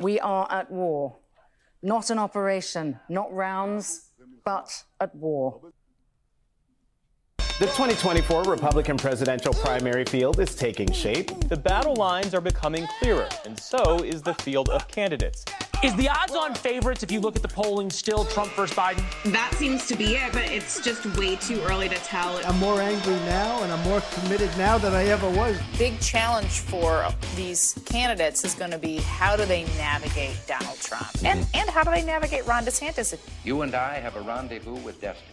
We are at war. Not an operation, not rounds, but at war. The 2024 Republican presidential primary field is taking shape. The battle lines are becoming clearer, and so is the field of candidates. Is the odds on favorites, if you look at the polling, still Trump versus Biden? That seems to be it, but it's just way too early to tell. I'm more angry now and I'm more committed now than I ever was. Big challenge for these candidates is going to be how do they navigate Donald Trump? And, and how do they navigate Ron DeSantis? You and I have a rendezvous with destiny.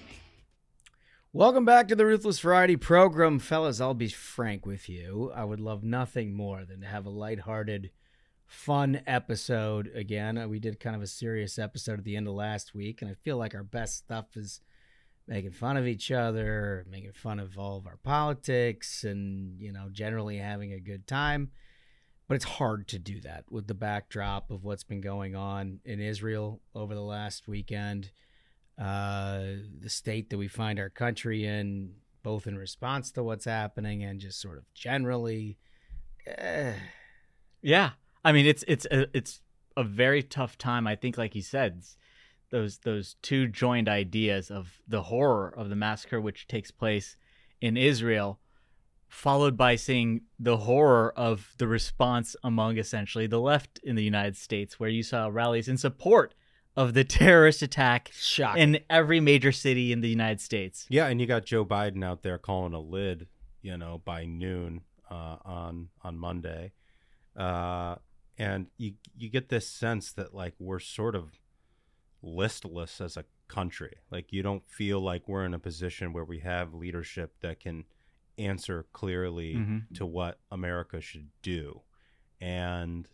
Welcome back to the Ruthless Variety program, fellas. I'll be frank with you. I would love nothing more than to have a lighthearted, fun episode again. Uh, We did kind of a serious episode at the end of last week, and I feel like our best stuff is making fun of each other, making fun of all of our politics, and you know, generally having a good time. But it's hard to do that with the backdrop of what's been going on in Israel over the last weekend uh, the state that we find our country in, both in response to what's happening and just sort of generally. Eh. Yeah, I mean it's it's a, it's a very tough time. I think, like he said, those those two joined ideas of the horror of the massacre which takes place in Israel, followed by seeing the horror of the response among essentially the left in the United States, where you saw rallies in support of the terrorist attack Shocking. in every major city in the United States. Yeah, and you got Joe Biden out there calling a lid, you know, by noon uh, on on Monday, uh, and you you get this sense that like we're sort of listless as a country. Like you don't feel like we're in a position where we have leadership that can answer clearly Mhm. to what America should do, and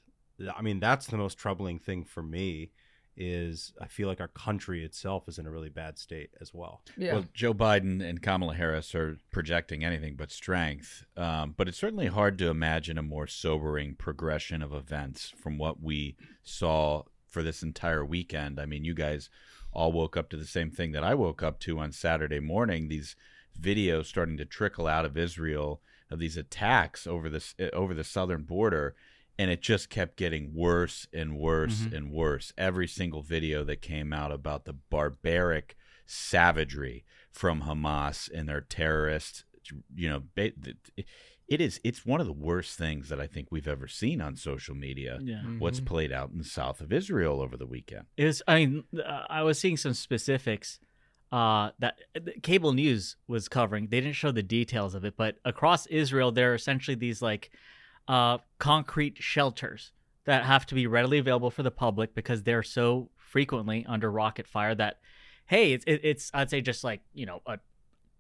I mean that's the most troubling thing for me. Is I feel like our country itself is in a really bad state as well. Yeah. Well, Joe Biden and Kamala Harris are projecting anything but strength, um, but it's certainly hard to imagine a more sobering progression of events from what we saw for this entire weekend. I mean, you guys all woke up to the same thing that I woke up to on Saturday morning. These videos starting to trickle out of Israel of these attacks over this over the southern border and it just kept getting worse and worse Mhm. and worse. Every single video that came out about the barbaric savagery from Hamas and their terrorists, you know, it is it's one of the worst things that I think we've ever seen on social media. Yeah. What's Mhm. played out in the south of Israel over the weekend. It was. I mean, uh, I was seeing some specifics uh, that the cable news was covering. They didn't show the details of it, but across Israel, there are essentially these like uh, concrete shelters that have to be readily available for the public because they're so frequently under rocket fire that, hey, it's it's I'd say just like you know a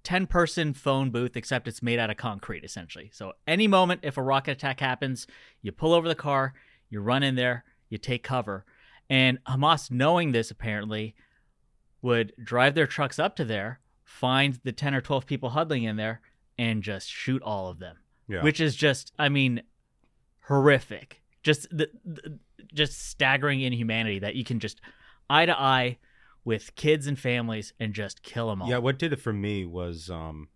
10 person phone booth, except it's made out of concrete, essentially. So, any moment if a rocket attack happens, you pull over the car, you run in there, you take cover. And Hamas, knowing this apparently, would drive their trucks up to there, find the 10 or 12 people huddling in there, and just shoot all of them. Yeah. Which is just, I mean, horrific. Just the, the just staggering inhumanity that you can just eye to eye with kids and families and just kill them all. Yeah, what did it for me was um,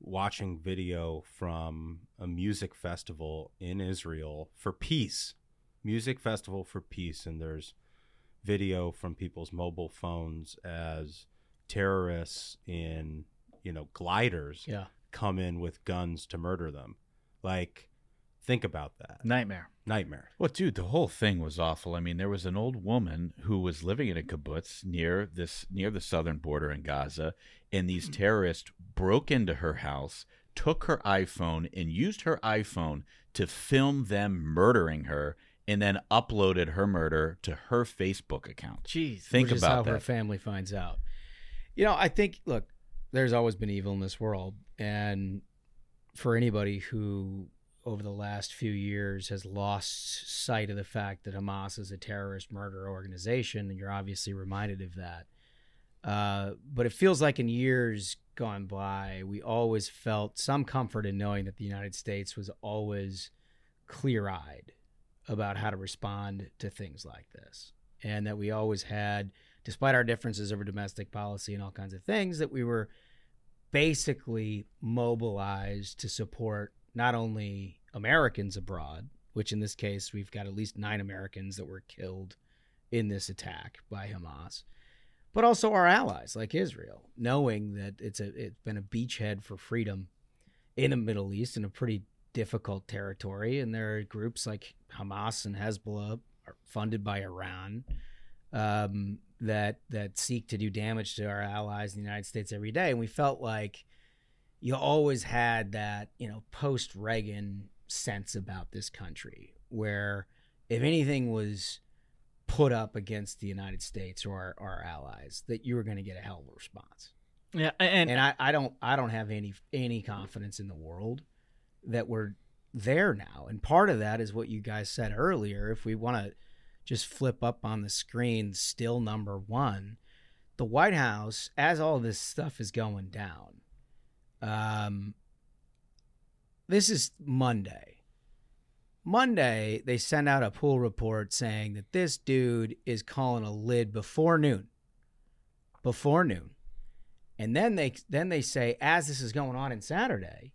watching video from a music festival in Israel for peace. Music festival for peace, and there's video from people's mobile phones as terrorists in you know gliders Yeah. come in with guns to murder them. Like, think about that. Nightmare. Nightmare. Well, dude, the whole thing was awful. I mean, there was an old woman who was living in a kibbutz near this near the southern border in Gaza, and these mm. terrorists broke into her house, took her iPhone, and used her iPhone to film them murdering her, and then uploaded her murder to her Facebook account. Jeez. Think Which is how about her family finds out. You know, I think look, there's always been evil in this world, and for anybody who over the last few years has lost sight of the fact that Hamas is a terrorist murder organization, and you're obviously reminded of that. Uh, but it feels like in years gone by, we always felt some comfort in knowing that the United States was always clear eyed about how to respond to things like this. And that we always had, despite our differences over domestic policy and all kinds of things, that we were basically mobilized to support not only Americans abroad which in this case we've got at least nine Americans that were killed in this attack by Hamas, but also our allies like Israel, knowing that it's a it's been a beachhead for freedom in the Middle East in a pretty difficult territory, and there are groups like Hamas and Hezbollah are funded by Iran um, that that seek to do damage to our allies in the United States every day, and we felt like you always had that you know post Reagan sense about this country, where if anything was put up against the United States or our, our allies, that you were going to get a hell of a response. Yeah, and, and I, I don't I don't have any any confidence in the world that we're there now. And part of that is what you guys said earlier. If we want to just flip up on the screen, still number one, the White House, as all this stuff is going down, um, this is Monday. Monday, they send out a pool report saying that this dude is calling a lid before noon. Before noon. And then they then they say as this is going on in Saturday,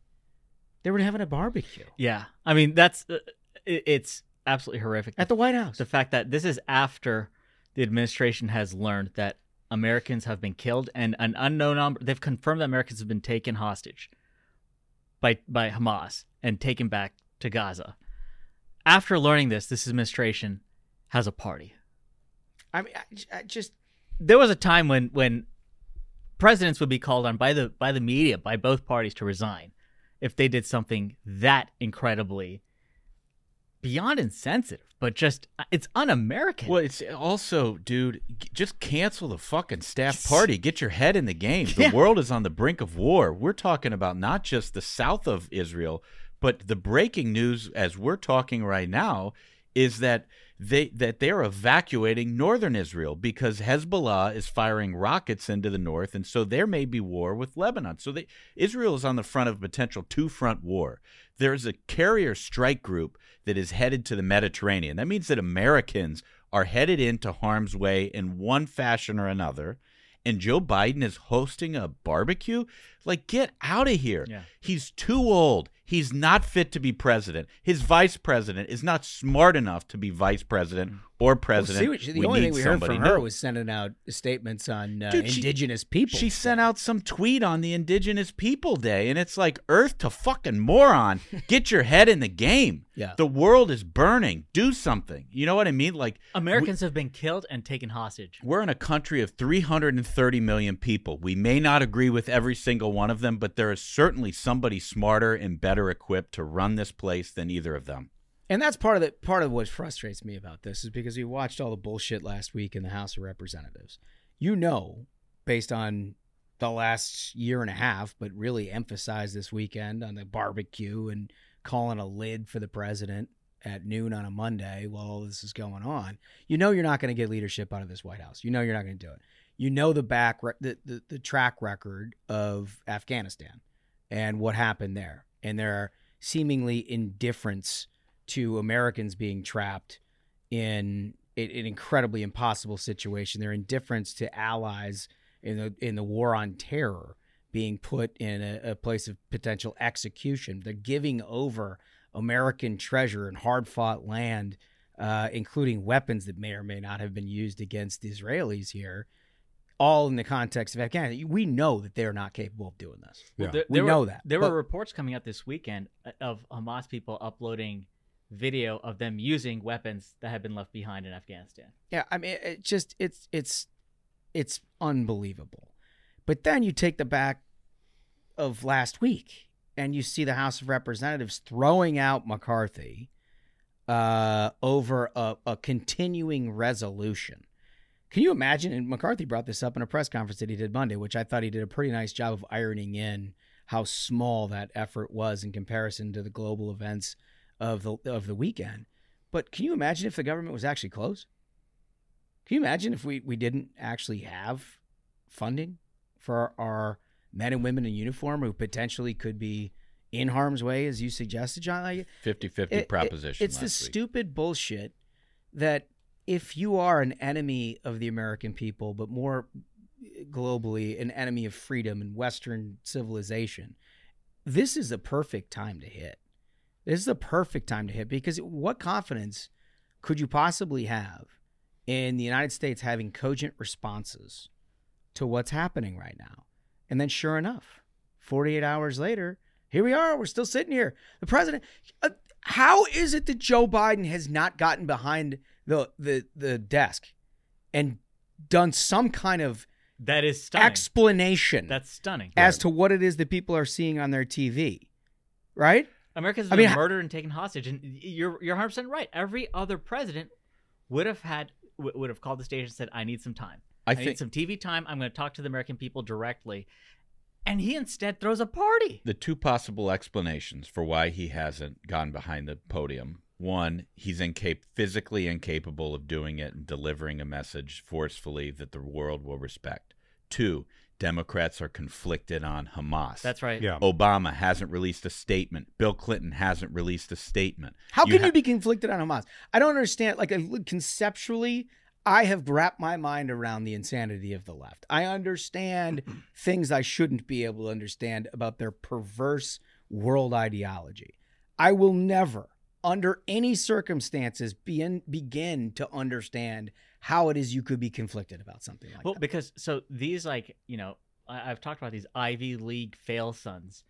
they were having a barbecue. Yeah, I mean that's uh, it, it's absolutely horrific at the White House. The fact that this is after the administration has learned that Americans have been killed and an unknown number they've confirmed that Americans have been taken hostage by by Hamas and taken back to Gaza. After learning this, this administration has a party. I mean, I, I just there was a time when when presidents would be called on by the by the media by both parties to resign if they did something that incredibly beyond insensitive, but just uh, it's un-American. Well, it's also, dude, just cancel the fucking staff party. Get your head in the game. The world is on the brink of war. We're talking about not just the south of Israel, but the breaking news as we're talking right now is that they that they're evacuating northern Israel because Hezbollah is firing rockets into the north, and so there may be war with Lebanon. So they, Israel is on the front of a potential two-front war. There's a carrier strike group that is headed to the Mediterranean. That means that Americans are headed into harm's way in one fashion or another. And Joe Biden is hosting a barbecue? Like, get out of here. Yeah. He's too old. He's not fit to be president. His vice president is not smart enough to be vice president mm. Or Well, president. see she- the We only need thing we heard somebody from her new. was sending out statements on uh, Dude, she- indigenous people. She sent out some tweet on the Indigenous People Day, and it's like, Earth to fucking moron. Get your head in the game. Yeah. The world is burning. Do something. You know what I mean? Like, Americans have been killed and taken hostage. we're in a country of 330 million people. We may not agree with every single one of them, but there is certainly somebody smarter and better equipped to run this place than either of them. And that's part of the part of what frustrates me about this is because we watched all the bullshit last week in the House of Representatives. You know, based on the last year and a half, but really emphasized this weekend on the barbecue and calling a lid for the president at noon on a Monday while all this is going on. You know you're not going to get leadership out of this White House. You know you're not going to do it. You know the back re- the, the the track record of Afghanistan and what happened there. And their seemingly indifference to Americans being trapped in an incredibly impossible situation. Their indifference to allies in the in the war on terror being put in a, a place of potential execution. They're giving over American treasure and hard fought land, uh, including weapons that may or may not have been used against the Israelis here. All in the context of Afghanistan, we know that they're not capable of doing this. Well, there- we there know were, that. There But- were reports coming out this weekend uh, of Hamas people uploading video of them using weapons that had been left behind in Afghanistan. Yeah, I mean, it just it's it's it's unbelievable. But then you take the back of last week and you see the House of Representatives throwing out McCarthy uh, over a, a continuing resolution. Can you imagine? And McCarthy brought this up in a press conference that he did Monday, which I thought he did a pretty nice job of ironing in how small that effort was in comparison to the global events of the of the weekend. But can you imagine if the government was actually closed? Can you imagine if we, we didn't actually have funding for our men and women in uniform who potentially could be in harm's way, as you suggested, John? Like, 50 50 it- it- proposition. it's the week. stupid bullshit that if you are an enemy of the American people, but more globally, an enemy of freedom and Western civilization, this is the perfect time to hit. This is the perfect time to hit because what confidence could you possibly have in the United States having cogent responses to what's happening right now? And then, sure enough, 48 hours later, here we are. We're still sitting here. The president. Uh, how is it that Joe Biden has not gotten behind the the the desk and done some kind of that is stunning. explanation? That's stunning. as to what it is that people are seeing on their TV, right? America's I been mean, murdered and taken hostage, and you're you're 100 percent right. Every other president would have had would have called the station and said, "I need some time. I I, think- need some TV time. I'm going to talk to the American people directly." And he instead throws a party. The two possible explanations for why he hasn't gone behind the podium. One, he's incap- physically incapable of doing it and delivering a message forcefully that the world will respect. Two, Democrats are conflicted on Hamas. That's right. Yeah. Obama hasn't released a statement. Bill Clinton hasn't released a statement. How can ha- you be conflicted on Hamas? I don't understand. Like conceptually, I have wrapped my mind around the insanity of the left. I understand things I shouldn't be able to understand about their perverse world ideology. I will never, under any circumstances, begin begin to understand how it is you could be conflicted about something like that. Well, that. because so these like you know I, I've talked about these Ivy League fail sons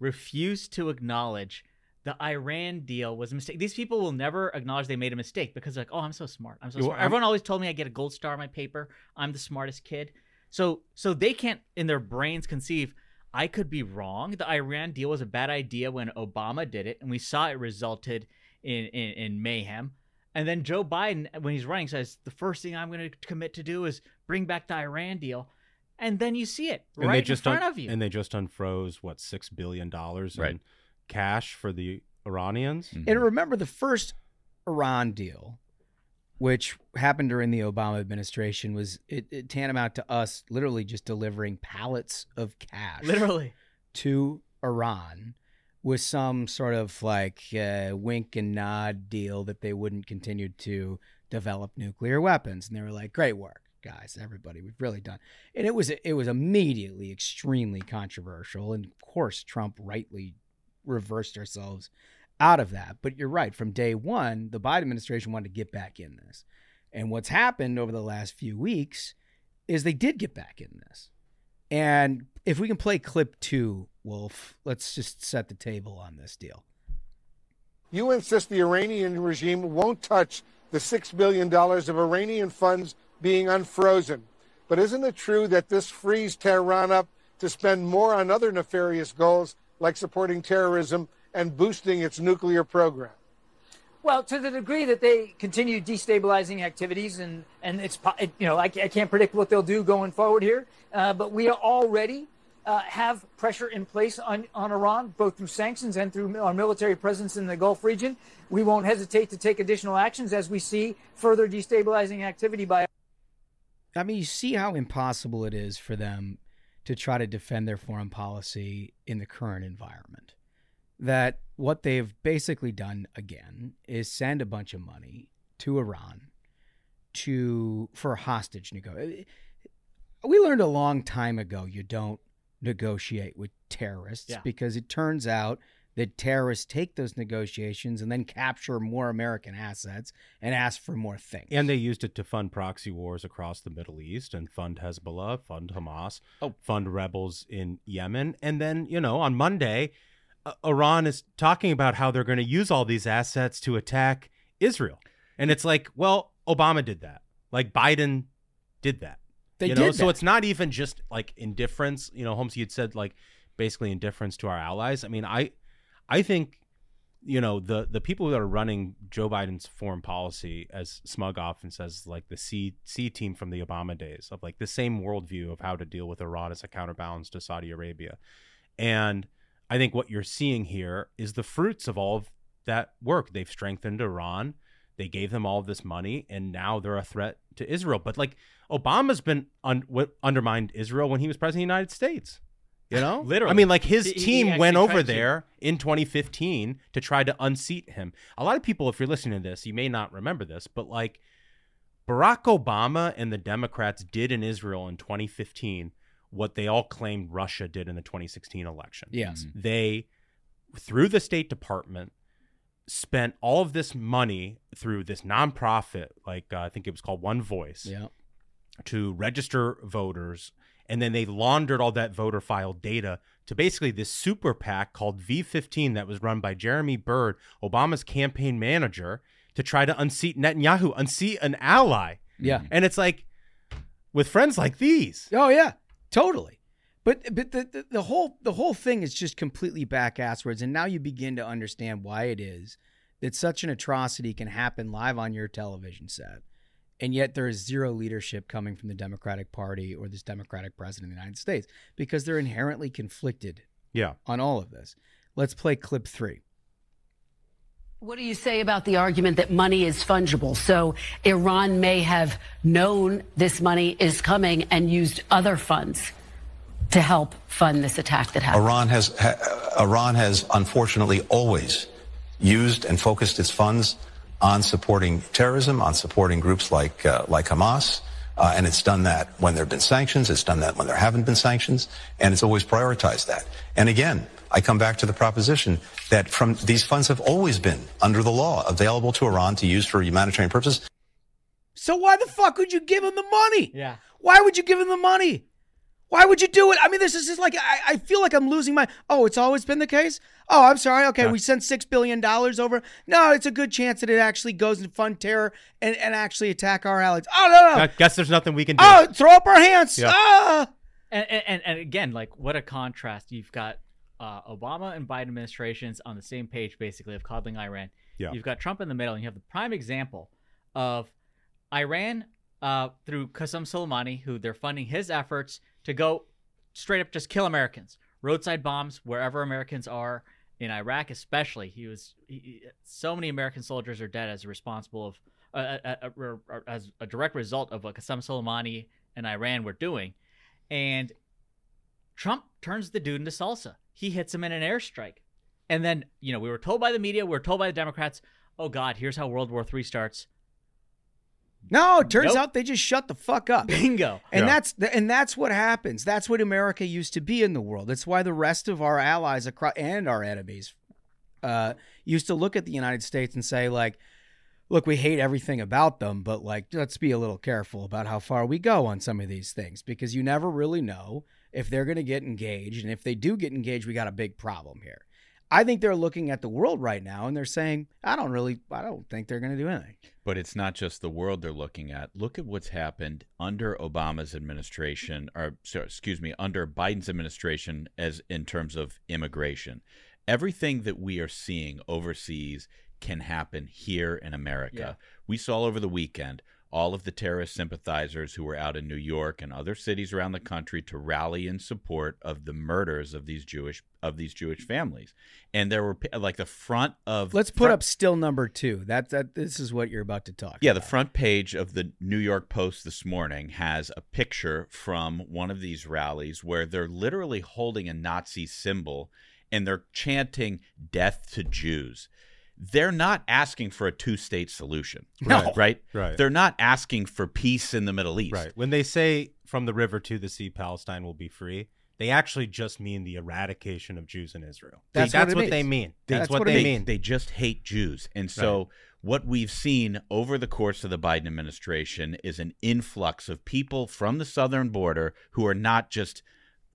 refuse to acknowledge the Iran deal was a mistake. These people will never acknowledge they made a mistake because like, oh, I'm so smart. I'm so You- smart. I'm- Everyone always told me I get a gold star on my paper. I'm the smartest kid. So so they can't in their brains conceive I could be wrong. The Iran deal was a bad idea when Obama did it, and we saw it resulted in in, in mayhem. And then Joe Biden, when he's running, says the first thing I'm going to commit to do is bring back the Iran deal. And then you see it and right they in just front un- of you. And they just unfroze what six billion dollars in Right. cash for the Iranians. Mhm. And remember the first Iran deal, which happened during the Obama administration, was it, it tantamount to us literally just delivering pallets of cash Literally. to Iran with some sort of like uh, wink and nod deal that they wouldn't continue to develop nuclear weapons. And they were like, "Great work, guys! Everybody, we've really done." And it was it was immediately extremely controversial, and of course, Trump rightly reversed ourselves out of that. But you're right. From day one, the Biden administration wanted to get back in this. And what's happened over the last few weeks is they did get back in this. And if we can play clip two, Wolf, let's just set the table on this deal. You insist the Iranian regime won't touch the $6 billion of Iranian funds being unfrozen. But isn't it true that this frees Tehran up to spend more on other nefarious goals like supporting terrorism and boosting its nuclear program? Well, to the degree that they continue destabilizing activities, and and it's you know I, I can't predict what they'll do going forward here, uh, but we are already uh, have pressure in place on on Iran, both through sanctions and through our military presence in the Gulf region. We won't hesitate to take additional actions as we see further destabilizing activity by. I mean, you see how impossible it is for them to try to defend their foreign policy in the current environment. That what they've basically done again is send a bunch of money to Iran to for hostage nego. We learned a long time ago you don't negotiate with terrorists Yeah. because it turns out that terrorists take those negotiations and then capture more American assets and ask for more things. And they used it to fund proxy wars across the Middle East and fund Hezbollah, fund Hamas, fund rebels in Yemen. And then, you know, on Monday, uh, Iran is talking about how they're going to use all these assets to attack Israel. And it's like, well, Obama did that. Like Biden did that. They you know, so it's not even just like indifference. You know, Holmes, you'd said like basically indifference to our allies. I mean, I I think you know the the people that are running Joe Biden's foreign policy, as Smug often says, like the C C team from the Obama days of like the same worldview of how to deal with Iran as a counterbalance to Saudi Arabia, and I think what you're seeing here is the fruits of all of that work. They've strengthened Iran. They gave them all this money, and now they're a threat to Israel. But like Obama's been un- w- undermined Israel when he was president of the United States. You know, Literally. I mean, like his He- he team actually went over tried to. there in 2015 to try to unseat him. A lot of people, if you're listening to this, you may not remember this, but like Barack Obama and the Democrats did in Israel in 2015 what they all claimed Russia did in the 2016 election. Yes. They, through the State Department, spent all of this money through this nonprofit, like uh, I think it was called One Voice, Yeah. To register voters, and then they laundered all that voter file data to basically this super PAC called V15 that was run by Jeremy Bird, Obama's campaign manager, to try to unseat Netanyahu, unseat an ally. Yeah. Mm-hmm. and it's like with friends like these. Oh yeah, totally. But but the, the the whole the whole thing is just completely back asswards, and now you begin to understand why it is that such an atrocity can happen live on your television set, and yet there is zero leadership coming from the Democratic Party or this Democratic president of the United States because they're inherently conflicted Yeah. on all of this. Let's play clip three. What do you say about the argument that money is fungible? So Iran may have known this money is coming and used other funds to help fund this attack that happened. Iran has ha, Iran has unfortunately always used and focused its funds on supporting terrorism, on supporting groups like uh, like Hamas, uh, and it's done that when there have been sanctions. It's done that when there haven't been sanctions, and it's always prioritized that. And again, I come back to the proposition that from these funds have always been under the law available to Iran to use for humanitarian purposes. So why the fuck would you give him the money? Yeah. Why would you give him the money? Why would you do it? I mean, this is just like I, I feel like I'm losing my. Oh, it's always been the case. Oh, I'm sorry. Okay, Yeah. we sent six billion dollars over. No, it's a good chance that it actually goes and fund terror and, and actually attack our allies. Oh no, no. I guess there's nothing we can do. Oh, throw up our hands. Yeah. Ah. And, and and again, like what a contrast! You've got uh, Obama and Biden administrations on the same page, basically, of coddling Iran. Yeah. You've got Trump in the middle, and you have the prime example of Iran uh, through Qasem Soleimani, who they're funding his efforts to go straight up just kill Americans, roadside bombs wherever Americans are in Iraq, especially. He was he, so many American soldiers are dead as a responsible of uh, uh, uh, uh, as a direct result of what Qasem Soleimani and Iran were doing, and Trump turns the dude into salsa. He hits him in an airstrike. And then, you know, we were told by the media, we were told by the Democrats, oh God, here's how World War III starts. No, it turns Nope. out they just shut the fuck up. Bingo. And Yeah. that's and that's what happens. That's what America used to be in the world. That's why the rest of our allies across and our enemies uh, used to look at the United States and say like, "Look, we hate everything about them, but like, let's be a little careful about how far we go on some of these things because you never really know if they're going to get engaged, and if they do get engaged, we got a big problem here." I think they're looking at the world right now and they're saying, "I don't really, I don't think they're going to do anything." But it's not just the world they're looking at. Look at what's happened under Obama's administration, or so, excuse me, under Biden's administration, as in terms of immigration. Everything that we are seeing overseas can happen here in America. We saw over the weekend all of the terrorist sympathizers who were out in New York and other cities around the country to rally in support of the murders of these Jewish of these Jewish families. And there were like the front of Let's put up still number two. That that this is what you're about to talk. yeah, the front page of the New York Post this morning has a picture from one of these rallies where they're literally holding a Nazi symbol and they're chanting death to Jews. They're not asking for a two-state solution. No. Right? Right. They're not asking for peace in the Middle East. Right. When they say from the river to the sea, Palestine will be free, they actually just mean the eradication of Jews in Israel. That's that's what what, they mean. That's That's, what, what they mean. They just hate Jews. And so what we've seen over the course of the Biden administration is an influx of people from the southern border who are not just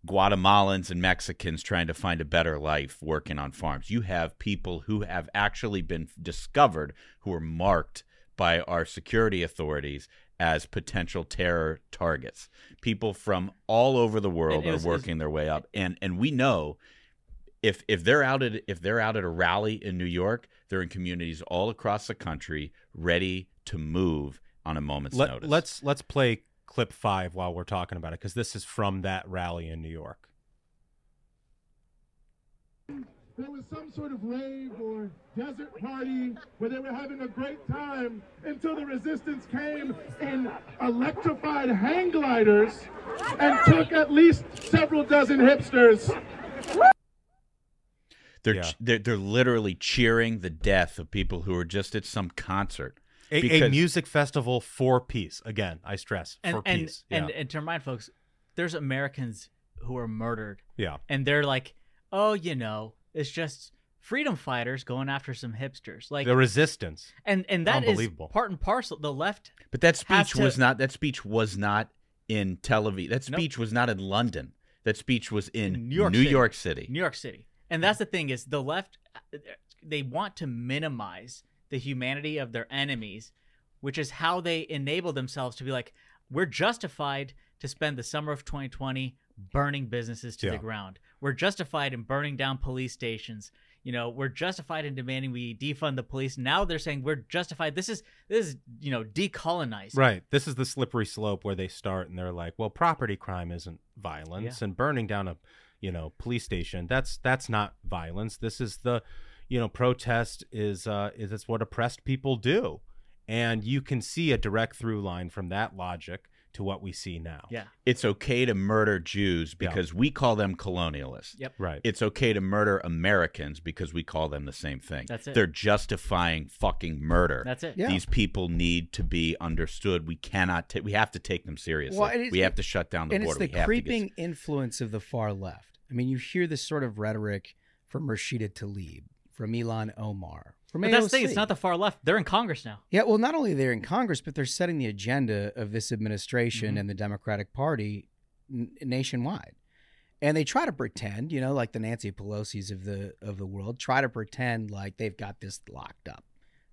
Guatemalans and Mexicans trying to find a better life working on farms. You have people who have actually been discovered who are marked by our security authorities as potential terror targets. People from all over the world it are was- working their way up. And and we know if if they're out at if they're out at a rally in New York, they're in communities all across the country ready to move on a moment's Let, notice. Let's let's play clip five while we're talking about it because this is from that rally in New York. there was some sort of rave or desert party where they were having a great time until the resistance came in electrified hang gliders and took at least several dozen hipsters. They're, Yeah. they're they're literally cheering the death of people who are just at some concert. A, a music festival for peace. Again, I stress and for and, peace. and yeah. and to remind folks, there's Americans who are murdered. Yeah. And they're like, oh, you know, it's just freedom fighters going after some hipsters. Like the resistance. and and that is Unbelievable. part and parcel. The left, But that speech to- was not. That speech was not in Tel Aviv. That Nope. speech was not in London. That speech was in New York New City. York City. New York City. And that's the thing is the left they want to minimize the humanity of their enemies, which is how they enable themselves to be like we're justified to spend the summer of 2020 burning businesses to Yeah. the ground. We're justified in burning down police stations. You know, we're justified in demanding we defund the police. Now they're saying we're justified. This is this is, you know, decolonized. Right. This is the slippery slope where they start and they're like, well, property crime isn't violence and burning down a, you know, police station, that's that's not violence. This is the, you know, protest is uh is it's what oppressed people do. And you can see a direct through line from that logic to what we see now. Yeah. It's okay to murder Jews Yeah. because we call them colonialists. Yep. Right. It's okay to murder Americans because we call them the same thing. That's it. They're justifying fucking murder. That's it. Yeah. These people need to be understood. We cannot. Ta- we have to take them seriously. Well, and it's- we have to shut down the and border. it's the we have to get- creeping influence of the far left. I mean, you hear this sort of rhetoric from Rashida Tlaib, from Ilhan Omar, from But that's the thing, it's not the far left. They're in Congress now. Yeah, well, not only they're in Congress, but they're setting the agenda of this administration Mhm. and the Democratic Party n- nationwide. And they try to pretend, you know, like the Nancy Pelosi's of the of the world, try to pretend like they've got this locked up.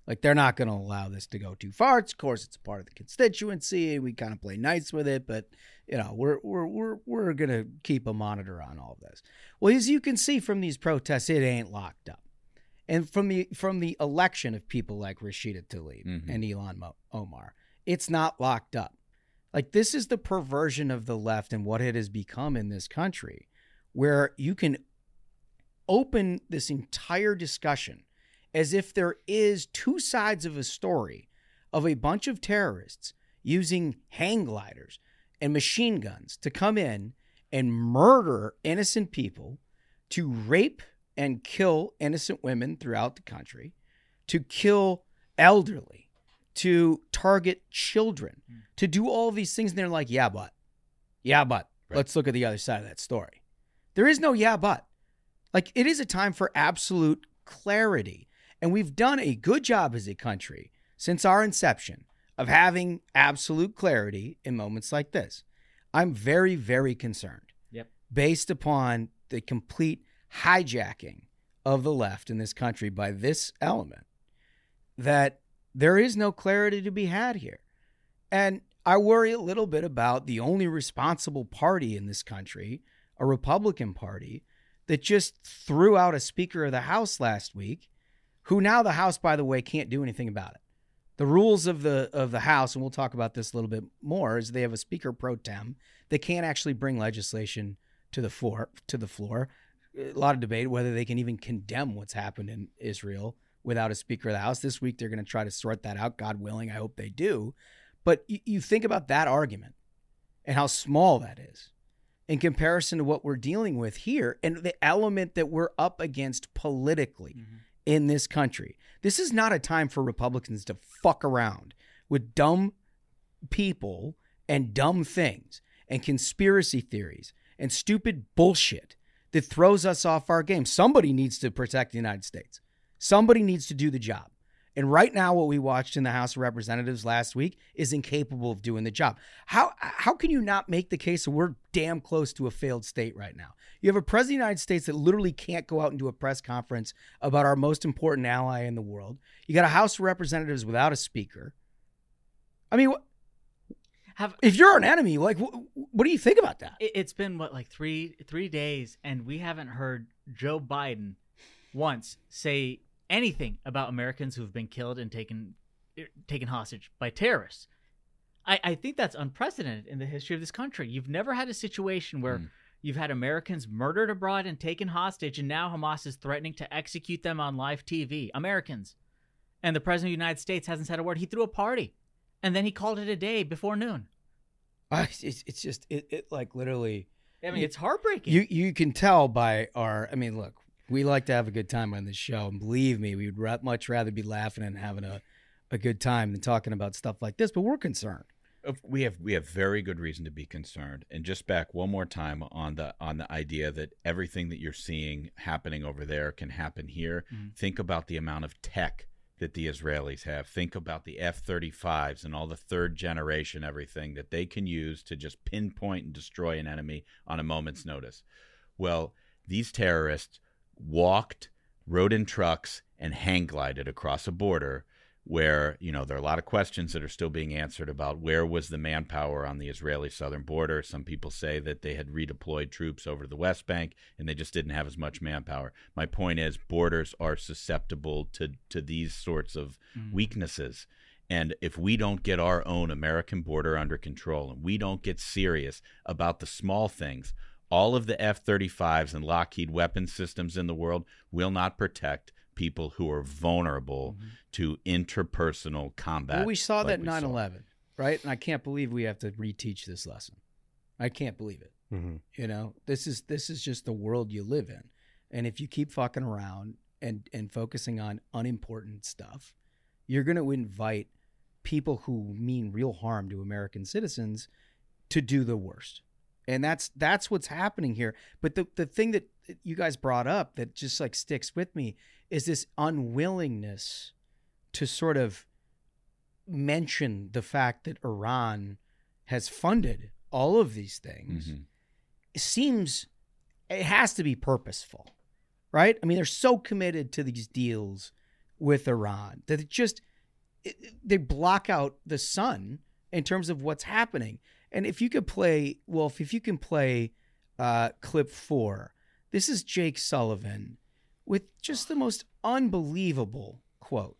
Like they're not going to allow this to go too far. It's, of course, it's part of the constituency. We kind of play nice with it, but you know, we're we're we're we're going to keep a monitor on all of this. Well, as you can see from these protests, it ain't locked up and from the from the election of people like Rashida Tlaib Mhm. and Ilhan Mo- Omar, it's not locked up. Like this is the perversion of the left and what it has become in this country, where you can open this entire discussion as if there is two sides of a story of a bunch of terrorists using hang gliders and machine guns to come in and murder innocent people, to rape and kill innocent women throughout the country, to kill elderly, to target children, hmm. to do all these things. And they're like, yeah, but, yeah, but, let's look at the other side of that story. There is no yeah, but. Like, it is a time for absolute clarity. And we've done a good job as a country since our inception of having absolute clarity in moments like this. I'm very, very concerned Yep. based upon the complete hijacking of the left in this country by this element that there is no clarity to be had here. And I worry a little bit about the only responsible party in this country, a Republican Party, that just threw out a Speaker of the House last week, who now the House, by the way, can't do anything about it. The rules of the of the House, and we'll talk about this a little bit more, is they have a Speaker pro tem They can't actually bring legislation to the floor to the floor. A lot of debate whether they can even condemn what's happened in Israel without a Speaker of the House. This week they're going to try to sort that out. God willing, I hope they do. But you, you think about that argument and how small that is in comparison to what we're dealing with here and the element that we're up against politically mm-hmm. in this country. This is not a time for Republicans to fuck around with dumb people and dumb things and conspiracy theories and stupid bullshit that throws us off our game. Somebody needs to protect the United States. Somebody needs to do the job. And right now, what we watched in the House of Representatives last week is incapable of doing the job. How how can you not make the case that we're damn close to a failed state right now? You have a president of the United States that literally can't go out and do a press conference about our most important ally in the world. You got a House of Representatives without a speaker. I mean, Have if you're an enemy, like, wh- what do you think about that? It, it's been what like three three days, and we haven't heard Joe Biden once say anything about Americans who've been killed and taken er, taken hostage by terrorists. I, I think that's unprecedented in the history of this country. You've never had a situation where you've had Americans murdered abroad and taken hostage, and now Hamas is threatening to execute them on live TV. Americans. And the President of the United States hasn't said a word. He threw a party, and then he called it a day before noon. I, it's, it's just it, it like literally. I mean, it's heartbreaking. You you can tell by our. I mean, look, we like to have a good time on this show, and believe me, we would ra- much rather be laughing and having a a good time than talking about stuff like this. But we're concerned. Of- We have we have very good reason to be concerned. And just back one more time on the on the idea that everything that you're seeing happening over there can happen here. Mhm. Think about the amount of tech that the Israelis have. Think about the F-35s and all the third generation everything that they can use to just pinpoint and destroy an enemy on a moment's notice. Well, these terrorists walked, rode in trucks, and hang glided across a border where you know there are a lot of questions that are still being answered about where was the manpower on the Israeli southern border. Some people say that they had redeployed troops over to the West Bank and they just didn't have as much manpower. My point is borders are susceptible to to these sorts of Mm. weaknesses. And if we don't get our own American border under control and we don't get serious about the small things, all of the F 35s and Lockheed weapon systems in the world will not protect people who are vulnerable to interpersonal combat. Well, we saw like that we 9 11, right? And I can't believe we have to reteach this lesson. I can't believe it. Mhm. You know, this is this is just the world you live in. And if you keep fucking around and and focusing on unimportant stuff, you're going to invite people who mean real harm to American citizens to do the worst. And that's that's what's happening here. But the the thing that you guys brought up that just like sticks with me is this unwillingness to sort of mention the fact that Iran has funded all of these things Mhm. it seems it has to be purposeful, right? I mean, they're so committed to these deals with Iran that it just it, they block out the sun in terms of what's happening. And if you could play Wolf, if you can play uh, clip four, this is Jake Sullivan with just the most unbelievable quote.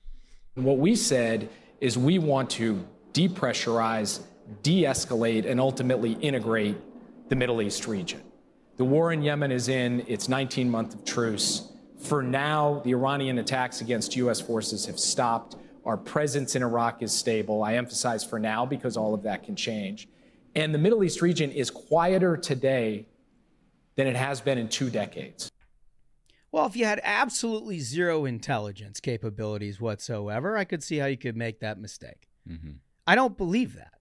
What we said is we want to depressurize, de escalate, and ultimately integrate the Middle East region. The war in Yemen is in its 19 month of truce. For now, the Iranian attacks against U.S. forces have stopped. Our presence in Iraq is stable. I emphasize for now because all of that can change. And the Middle East region is quieter today than it has been in two decades. Well, if you had absolutely zero intelligence capabilities whatsoever, I could see how you could make that mistake. Mhm. I don't believe that.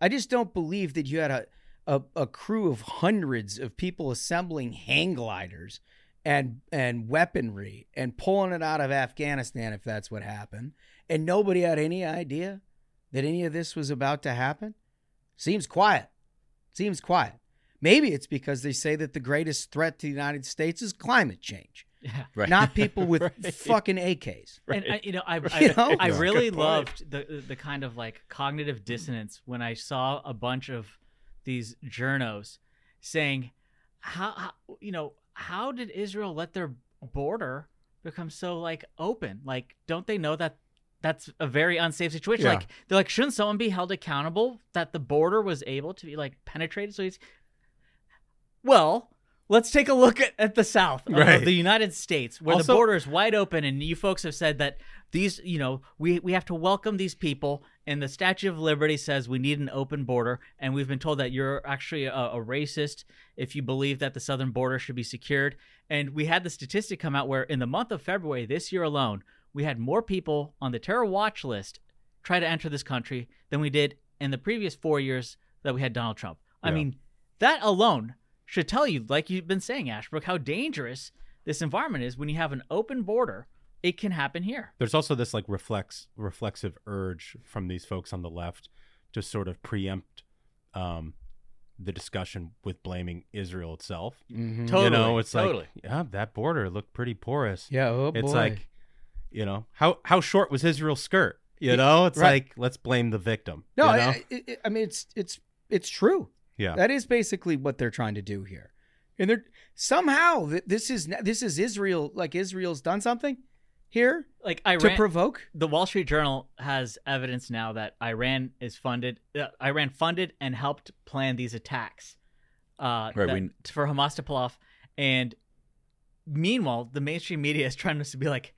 I just don't believe that you had a, a, a crew of hundreds of people assembling hang gliders and and weaponry and pulling it out of Afghanistan if that's what happened, and nobody had any idea that any of this was about to happen. Seems quiet. Seems quiet. Maybe it's because they say that the greatest threat to the United States is climate change. Yeah. Right. Not people with Right. fucking AKs. Right. And I, you know, I I, You know? I really loved the the kind of like cognitive dissonance when I saw a bunch of these journos saying, how, how you know how did Israel let their border become so like open? Like, don't they know that that's a very unsafe situation? Yeah. Like, they're like, shouldn't someone be held accountable that the border was able to be like penetrated? So he's well. Let's take a look at, at the South Right. the United States, where Also- the border is wide open, and you folks have said that these, you know, we we have to welcome these people, and the Statue of Liberty says we need an open border, and we've been told that you're actually a, a racist if you believe that the southern border should be secured. And we had the statistic come out where in the month of February this year alone, we had more people on the terror watch list try to enter this country than we did in the previous four years that we had Donald Trump. I Yeah. mean, that alone should tell you, like you've been saying, Ashbrook, how dangerous this environment is when you have an open border. It can happen here. There's also this like reflex reflexive urge from these folks on the left to sort of preempt um, the discussion with blaming Israel itself. Mhm. You Totally, know, it's totally. like yeah, that border looked pretty porous. Yeah, oh it's boy. like you know how how short was Israel's skirt? You know, it's Right. like let's blame the victim. No, you know? I, I, I mean it's it's it's true. Yeah. that is basically what they're trying to do here, and they're somehow th- this is this is Israel like Israel's done something here Like Iran, to provoke. the Wall Street Journal has evidence now that Iran is funded. Uh, Iran funded and helped plan these attacks uh, Right, that- we- for Hamas to pull off. And meanwhile, the mainstream media is trying to be like,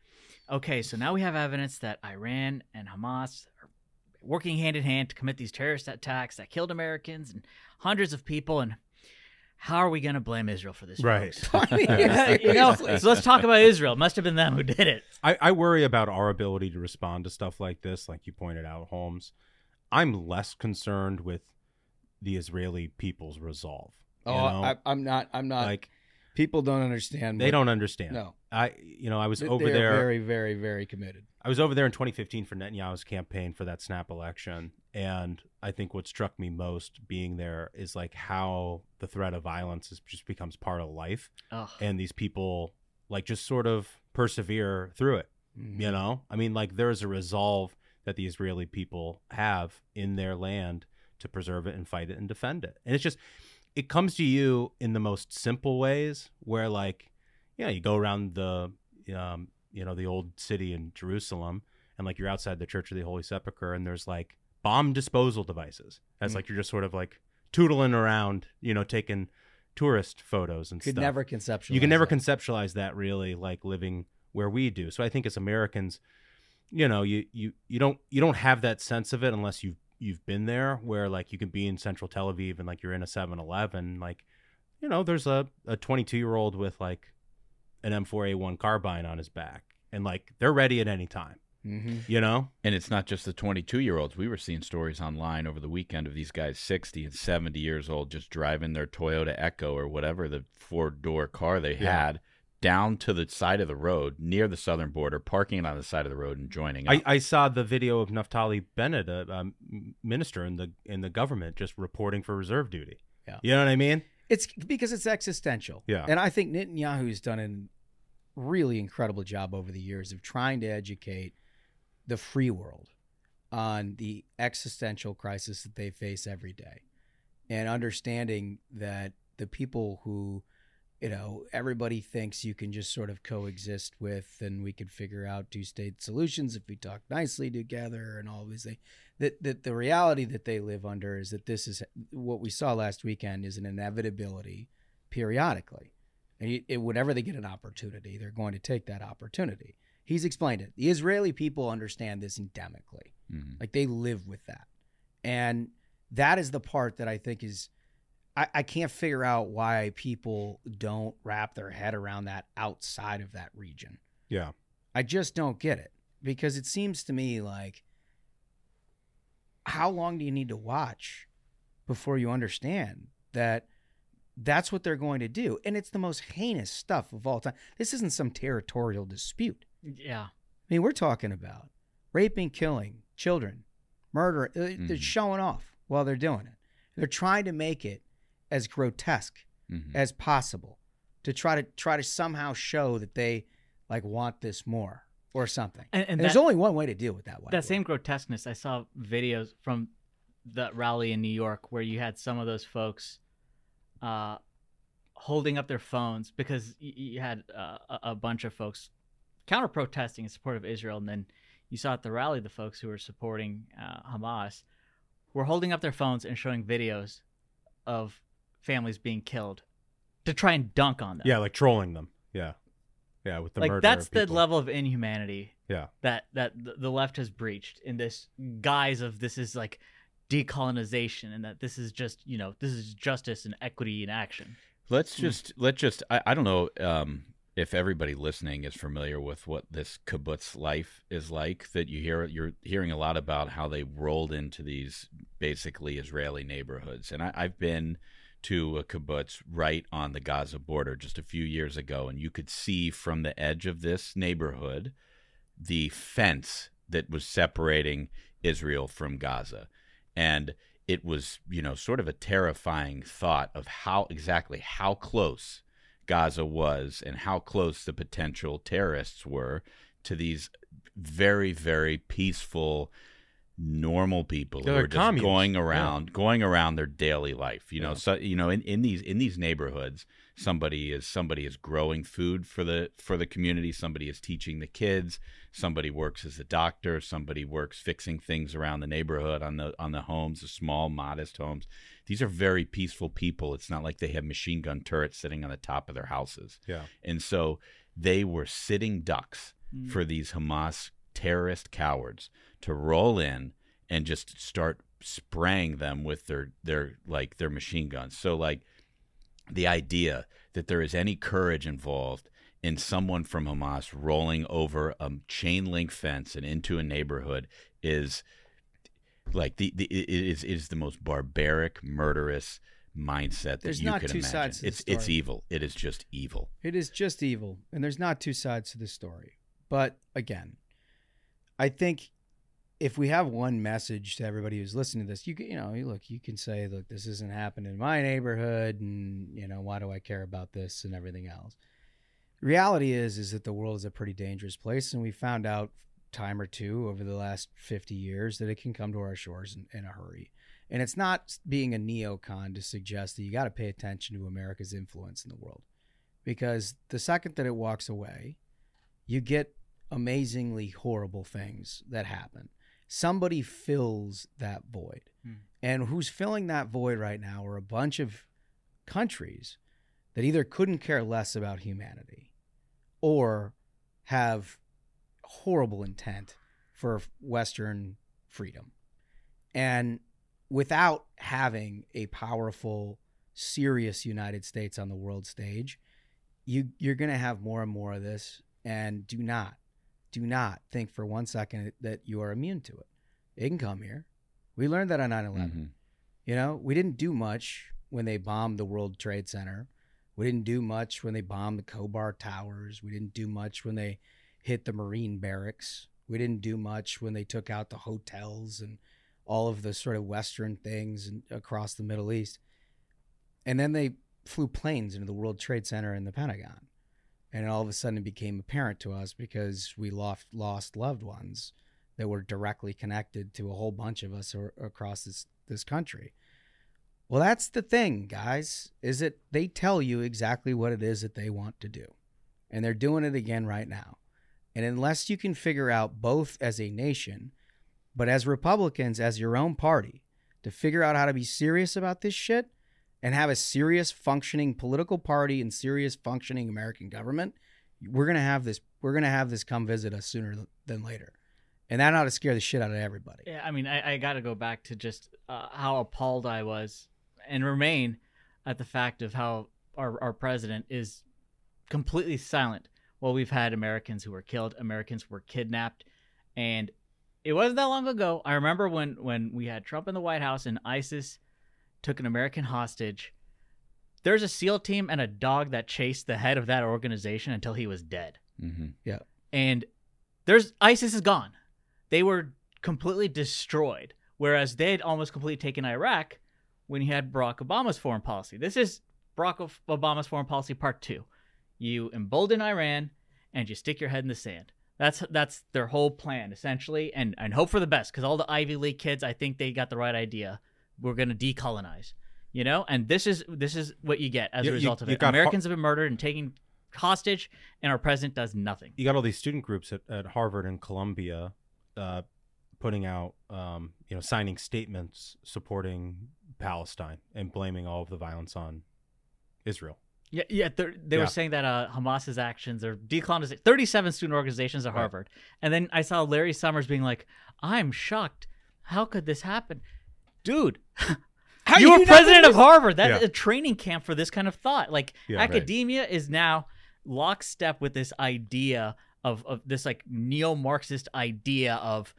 okay, so now we have evidence that Iran and Hamas are working hand in hand to commit these terrorist attacks that killed Americans and hundreds of people. And how are we going to blame Israel for this? Right. folks? you know, so let's talk about Israel. It must have been them who did it. I, I worry about our ability to respond to stuff like this, like you pointed out, Holmes. I'm less concerned with the Israeli people's resolve. Oh, you know? I, I'm not. I'm not. Like people don't understand. they what- don't understand. No, I you know I was They- over they are there very, very, very committed. I was over there in 2015 for Netanyahu's campaign for that snap election, and I think what struck me most being there is like how the threat of violence is, just becomes part of life, Ugh. and these people like just sort of persevere through it. Mm-hmm. You know, I mean, like there's a resolve that the Israeli people have in their land to preserve it and fight it and defend it, and it's just it comes to you in the most simple ways, where like yeah, you go around the um, you know the old city in Jerusalem, and like you're outside the Church of the Holy Sepulchre, and there's like bomb disposal devices. That's Mm. like you're just sort of like tootling around, you know, taking tourist photos and Could stuff. never conceptualize You can never that. conceptualize that really, like living where we do. So I think as Americans, you know, you you you don't you don't have that sense of it unless you've you've been there, where like you can be in Central Tel Aviv and like you're in a 7-Eleven, like you know, there's a a 22 year old with like an M4A1 carbine on his back, and like they're ready at any time. Mm-hmm. You know, And it's not just the 22 year olds. We were seeing stories online over the weekend of these guys 60 and 70 years old just driving their Toyota Echo or whatever the four door car they Yeah. had down to the side of the road near the southern border, parking it on the side of the road and joining up. I, I saw the video of Naftali Bennett, a um, minister in the in the government, just reporting for reserve duty. Yeah. you know what I mean. It's because it's existential. Yeah. And I think Netanyahu's done a really incredible job over the years of trying to educate the free world on the existential crisis that they face every day and understanding that the people who you know everybody thinks you can just sort of coexist with and we could figure out two state solutions if we talk nicely together and all these things that, that the reality that they live under is that this is what we saw last weekend is an inevitability periodically and it, whenever they get an opportunity they're going to take that opportunity. He's explained it. The israeli people understand this endemically. Mhm. like they live with that. And that is the part that i think is I, I can't figure out why people don't wrap their head around that outside of that region. Yeah, I just don't get it. Because it seems to me like how long do you need to watch before you understand that that's what they're going to do? And it's the most heinous stuff of all time. This isn't some territorial dispute. Yeah. I mean, we're talking about raping, killing children, murder. Uh, They're showing off while they're doing it. They're trying to make it as grotesque Mhm. as possible to try to try to somehow show that they like want this more or something. And- and there's that- only one way to deal with that. that same grotesqueness i saw videos from that rally in new york where you had some of those folks uh, holding up their phones because y- you had uh, a bunch of folks counter protesting in support of israel and then you saw at the rally the folks who were supporting uh, hamas were holding up their phones and showing videos of families being killed to try and dunk on them yeah, like trolling them. Yeah, yeah, with the like murder. that's the level of inhumanity Yeah. that that the left has breached in this guise of this is like decolonization and that this is just you know this is justice and equity in action Let's just let's just I, I don't know um, if everybody listening is familiar with what this kibbutz life is like. That you hear you're hearing a lot about how they rolled into these basically Israeli neighborhoods, and I, I've been to a kibbutz right on the Gaza border just a few years ago, and you could see from the edge of this neighborhood the fence that was separating Israel from Gaza. And it was, you know, sort of a terrifying thought of how exactly how close Gaza was and how close the potential terrorists were to these very, very peaceful, normal people They're who are just communes. going Yeah. around, going around their daily life. You know, Yeah. so you know, in, in these in these neighborhoods, somebody is somebody is growing food for the for the community. Somebody is teaching the kids. Somebody works as a doctor. Somebody works fixing things around the neighborhood on the on the homes, the small, modest homes. These are very peaceful people. It's not like they have machine gun turrets sitting on the top of their houses. Yeah. And so they were sitting ducks Mm. for these Hamas terrorist cowards to roll in and just start spraying them with their their like their machine guns. So like the idea that there is any courage involved in someone from Hamas rolling over a chain link fence and into a neighborhood is Like the, the it is it is the most barbaric, murderous mindset that There's you not could two imagine. sides to the it's it's evil. It is just evil. It is just evil, and there's not two sides to the story. But again, I think if we have one message to everybody who's listening to this, you can, you know, you look, you can say, look, this isn't happening in my neighborhood, and you know, why do I care about this and everything else? Reality is, is that the world is a pretty dangerous place, and we found out time or two over the last 50 years that it can come to our shores in, in a hurry. And it's not being a neocon to suggest that you got to pay attention to America's influence in the world. Because the second that it walks away, you get amazingly horrible things that happen. Somebody fills that void. Hmm. And who's filling that void right now are a bunch of countries that either couldn't care less about humanity or have horrible intent for Western freedom. And without having a powerful, serious United States on the world stage, you you're going to have more and more of this. And do not, do not think for one second that you are immune to it. It can come here. We learned that on 9 11. Mm-hmm. You know, we didn't do much when they bombed the World Trade Center. We didn't do much when they bombed the Khobar Towers. We didn't do much when they hit the Marine barracks. We didn't do much when they took out the hotels and all of the sort of Western things and across the Middle East. And then they flew planes into the World Trade Center and the Pentagon. And all of a sudden it became apparent to us because we lost, lost loved ones that were directly connected to a whole bunch of us or, across this, this country. Well, that's the thing, guys, is that they tell you exactly what it is that they want to do. And they're doing it again right now. And unless you can figure out both as a nation, but as Republicans, as your own party, to figure out how to be serious about this shit and have a serious functioning political party and serious functioning American government, we're gonna have this. We're gonna have this come visit us sooner than later, and that ought to scare the shit out of everybody. Yeah, I mean, I, I got to go back to just uh, how appalled I was and remain at the fact of how our, our president is completely silent. Well, we've had Americans who were killed, Americans were kidnapped, and it wasn't that long ago. I remember when when we had Trump in the White House and ISIS took an American hostage. There's a SEAL team and a dog that chased the head of that organization until he was dead. Mm-hmm. Yeah. And there's ISIS is gone. They were completely destroyed. Whereas they had almost completely taken Iraq when he had Barack Obama's foreign policy. This is Barack Obama's foreign policy part two. You embolden Iran and you stick your head in the sand. That's that's their whole plan essentially, and and hope for the best because all the Ivy League kids, I think they got the right idea. We're gonna decolonize, you know, and this is this is what you get as You- a you- result of you it. got har- Americans have been murdered and taken hostage, and our president does nothing. you got all these student groups at, at Harvard and Columbia uh, putting out, um, you know, signing statements supporting Palestine and blaming all of the violence on Israel. Yeah, yeah. Yeah. were saying that uh, Hamas's actions are decolonization. Thirty-seven student organizations at Right. Harvard, and then I saw Larry Summers being like, "I'm shocked. How could this happen, dude? How you you were not president of Harvard. That's Yeah. a training camp for this kind of thought. Like Yeah, right. academia is now lockstep with this idea of of this like neo-Marxist idea of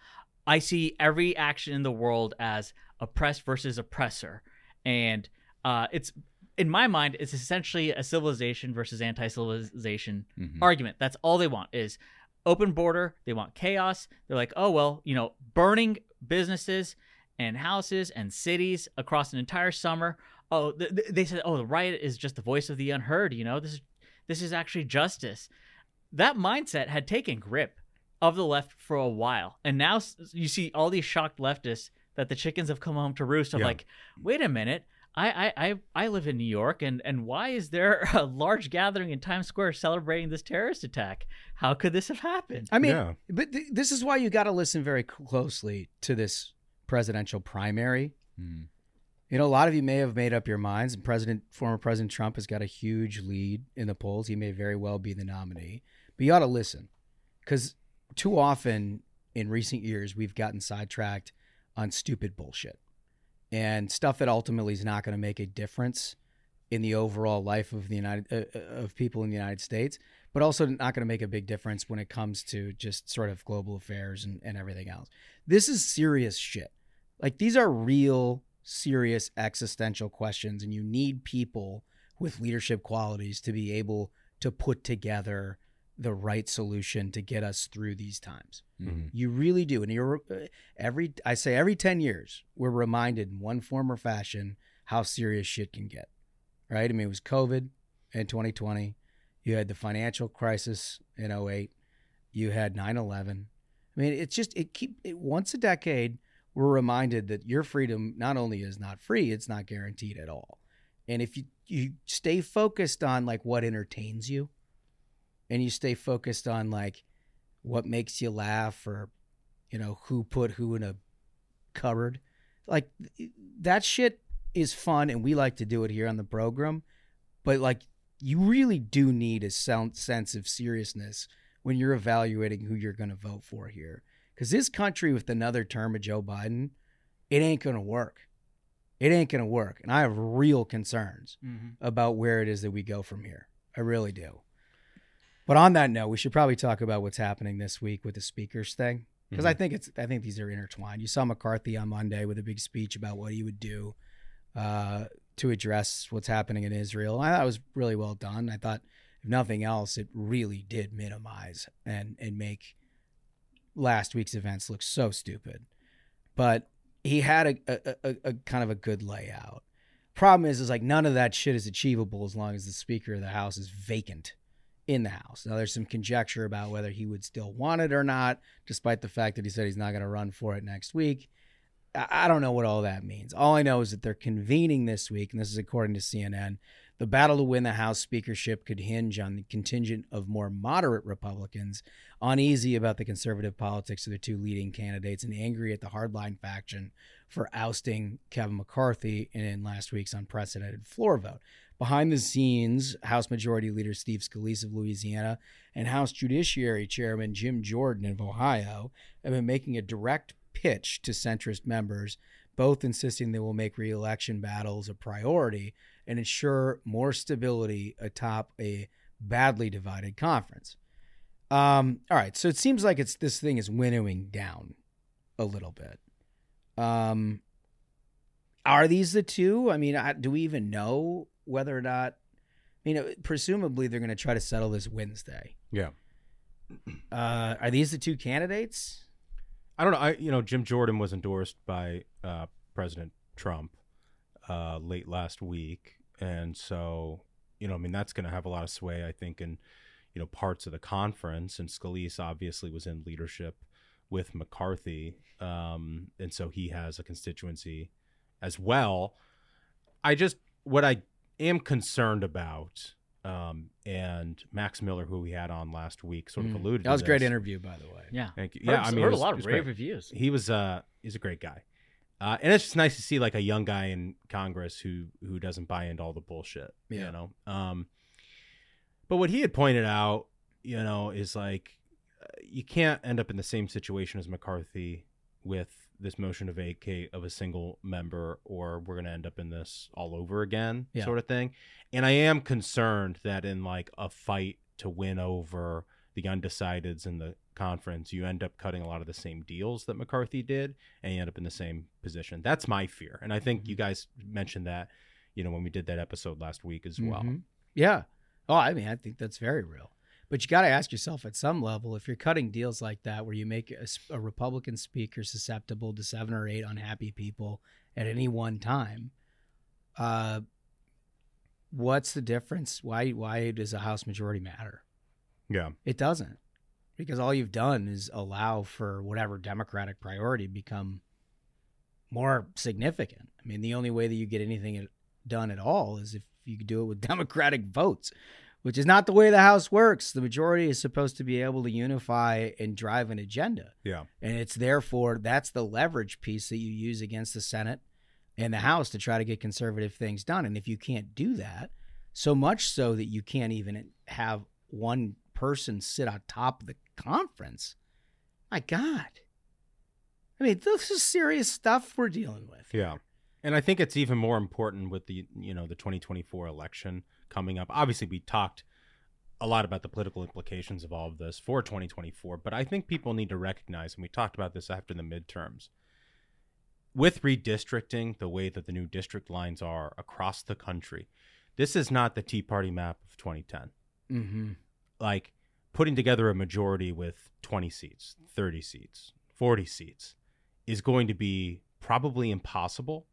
I see every action in the world as oppressed versus oppressor, and uh, it's in my mind it's essentially a civilization versus anti-civilization Mhm. argument. That's all they want is open border. They want chaos. They're like, oh well, you know, burning businesses and houses and cities across an entire summer. Oh, th- th- they said, oh, the riot is just the voice of the unheard. You know, this is this is actually justice. That mindset had taken grip of the left for a while, and now you see all these shocked leftists that the chickens have come home to roost. Of Yeah. like, wait a minute. I, I, I, I live in New York, and, and why is there a large gathering in Times Square celebrating this terrorist attack? How could this have happened? I mean, but th- this is why you got to listen very closely to this presidential primary. Mhm. You know, a lot of you may have made up your minds, and President, former President Trump has got a huge lead in the polls. He may very well be the nominee, but you ought to listen because too often in recent years we've gotten sidetracked on stupid bullshit and stuff that ultimately is not going to make a difference in the overall life of the United uh, uh, of people in the United States, but also not going to make a big difference when it comes to just sort of global affairs and, and everything else. This is serious shit. Like these are real, serious existential questions, and you need people with leadership qualities to be able to put together the right solution to get us through these times. Mhm. You really do. And you're uh, every I say every 10 years, we're reminded in one form or fashion how serious shit can get. Right? I mean, it was COVID in 2020. You had the financial crisis in 08. You had 9/11. I mean, it's just it keep it, once a decade we're reminded that your freedom not only is not free, it's not guaranteed at all. And if you you stay focused on like what entertains you and you stay focused on like what makes you laugh or you know who put who in a cupboard like that shit is fun and we like to do it here on the program but like you really do need a sound sense of seriousness when you're evaluating who you're going to vote for here because this country with another term of joe biden it ain't going to work it ain't going to work and i have real concerns Mhm. about where it is that we go from here i really do but on that note, we should probably talk about what's happening this week with the speakers thing because I Mhm. think it's I think these are intertwined. You saw McCarthy on Monday with a big speech about what he would do uh, to address what's happening in Israel. I thought it was really well done. I thought, if nothing else, it really did minimize and and make last week's events look so stupid. But he had a, a, a, a kind of a good layout. Problem is, is like none of that shit is achievable as long as the Speaker of the House is vacant in the House. Now, there's some conjecture about whether he would still want it or not, despite the fact that he said he's not going to run for it next week. I I don't know what all that means. All I know is that they're convening this week, and this is according to CNN. The battle to win the House speakership could hinge on the contingent of more moderate Republicans, uneasy about the conservative politics of the two leading candidates and angry at the hardline faction for ousting Kevin McCarthy in last week's unprecedented floor vote. Behind the scenes, House Majority Leader Steve Scalise of Louisiana and House Judiciary Chairman Jim Jordan of Ohio have been making a direct pitch to centrist members, both insisting they will make reelection battles a priority and ensure more stability atop a badly divided conference. Um, all right, so it seems like it's this thing is winnowing down a little bit. Um, are these the two? I mean, I, do we even know whether or not? I mean, presumably they're going to try to settle this Wednesday. Yeah. Uh, are these the two candidates? I don't know. I you know Jim Jordan was endorsed by uh, President Trump uh, late last week, and so you know I mean that's going to have a lot of sway, I think, in you know parts of the conference. And Scalise obviously was in leadership with McCarthy, um, and so he has a constituency as well. I just what I am concerned about. Um, and Max Miller, who we had on last week, sort of Mm. alluded. That to was a great interview, by the way. Yeah. Thank you. Heard- Yeah, I mean, heard it a lot of rave great. reviews. He was uh he's a great guy. Uh, and it's just nice to see like a young guy in Congress who who doesn't buy into all the bullshit. Yeah. You know. Um but what he had pointed out, you know, is like you can't end up in the same situation as McCarthy with this motion to vacate of a single member or we're going to end up in this all over again Yeah. sort of thing. And I am concerned that in like a fight to win over the undecideds in the conference, you end up cutting a lot of the same deals that McCarthy did and you end up in the same position. That's my fear. And I think you guys mentioned that, you know, when we did that episode last week as well. Mhm. Yeah. Oh, I mean, I think that's very real. But you got to ask yourself at some level if you're cutting deals like that where you make a Republican speaker susceptible to seven or eight unhappy people at any one time, uh, what's the difference? Why why does a House majority matter? Yeah. It doesn't. Because all you've done is allow for whatever Democratic priority become more significant. I mean, the only way that you get anything done at all is if you do it with Democratic votes, which is not the way the House works. The majority is supposed to be able to unify and drive an agenda. Yeah. And it's therefore that's the leverage piece that you use against the Senate and the House to try to get conservative things done. And if you can't do that, so much so that you can't even have one person sit on top of the conference, my God. I mean, this is serious stuff we're dealing with. Yeah. And I think it's even more important with the you know the 2024 election coming up. Obviously, we talked a lot about the political implications of all of this for 2024, but I think people need to recognize, and we talked about this after the midterms. with redistricting the way that the new district lines are across the country, this is not the Tea Party map of 2010. Mm-hmm. Like putting together a majority with 20 seats, 30 seats, 40 seats is going to be probably impossible,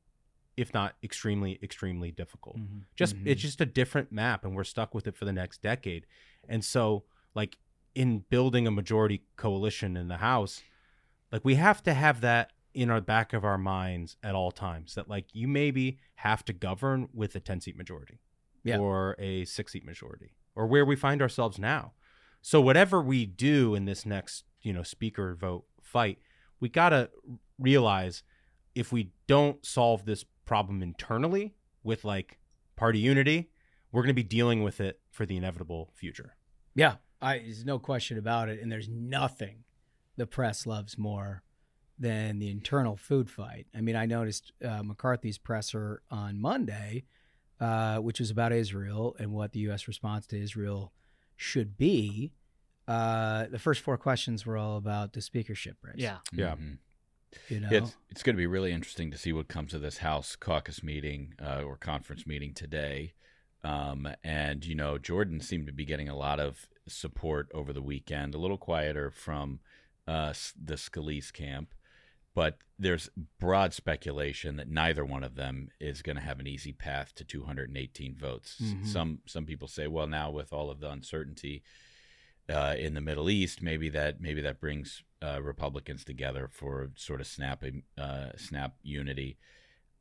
if not extremely, extremely difficult. Mm-hmm. Just it's just a different map, and we're stuck with it for the next decade. And so, like in building a majority coalition in the House, like we have to have that in our back of our minds at all times. That like you maybe have to govern with a 10 seat majority, Yeah. or a six seat majority, or where we find ourselves now. So whatever we do in this next, you know, speaker vote fight, we got to realize if we don't solve this problem internally with like party unity, we're going to be dealing with it for the inevitable future. Yeah, I, there's no question about it. And there's nothing the press loves more than the internal food fight. I mean, I noticed uh, McCarthy's presser on Monday, uh, which was about Israel and what the U.S. response to Israel should be. Uh, the first four questions were all about the speakership race. Yeah. Yeah. Mhm. You know? It's it's going to be really interesting to see what comes of this House caucus meeting uh, or conference meeting today. Um, and you know, Jordan seemed to be getting a lot of support over the weekend. A little quieter from uh, the Scalise camp, but there's broad speculation that neither one of them is going to have an easy path to 218 votes. Mhm. Some some people say, well, now with all of the uncertainty uh, in the Middle East, maybe that maybe that brings uh, Republicans together for sort of snapping uh, snap unity.